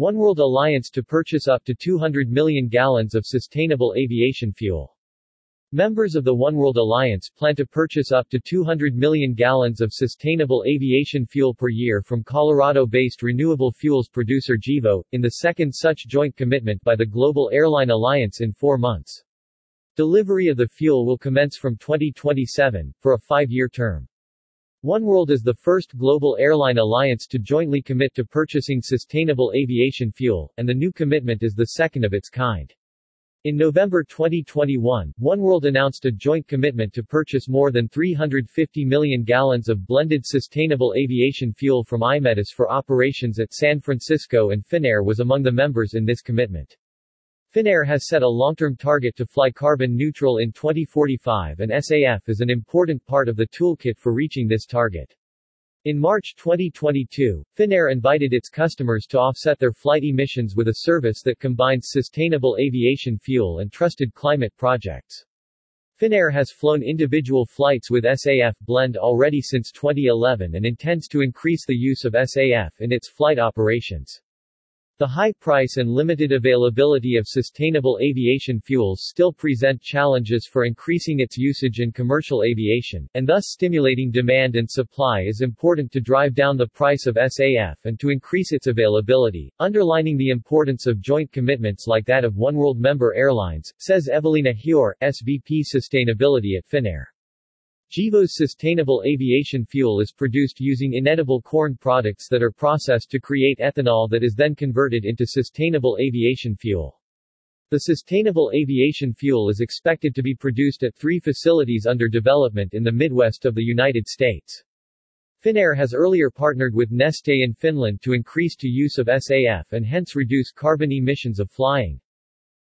Oneworld Alliance to purchase up to 200 million gallons of sustainable aviation fuel. Members of the Oneworld Alliance plan to purchase up to 200 million gallons of sustainable aviation fuel per year from Colorado-based renewable fuels producer Gevo, in the second such joint commitment by the Global Airline Alliance in four months. Delivery of the fuel will commence from 2027, for a five-year term. Oneworld is the first global airline alliance to jointly commit to purchasing sustainable aviation fuel, and the new commitment is the second of its kind. In November 2021, Oneworld announced a joint commitment to purchase more than 350 million gallons of blended sustainable aviation fuel from Aemetis for operations at San Francisco and Finnair was among the members in this commitment. Finnair has set a long-term target to fly carbon neutral in 2045 and SAF is an important part of the toolkit for reaching this target. In March 2022, Finnair invited its customers to offset their flight emissions with a service that combines sustainable aviation fuel and trusted climate projects. Finnair has flown individual flights with SAF blend already since 2011 and intends to increase the use of SAF in its flight operations. The high price and limited availability of sustainable aviation fuels still present challenges for increasing its usage in commercial aviation, and thus stimulating demand and supply is important to drive down the price of SAF and to increase its availability, underlining the importance of joint commitments like that of Oneworld member airlines, says Evelina Hjor, SVP Sustainability at Finnair. Gevo's sustainable aviation fuel is produced using inedible corn products that are processed to create ethanol that is then converted into sustainable aviation fuel. The sustainable aviation fuel is expected to be produced at three facilities under development in the Midwest of the United States. Finnair has earlier partnered with Neste in Finland to increase to use of SAF and hence reduce carbon emissions of flying.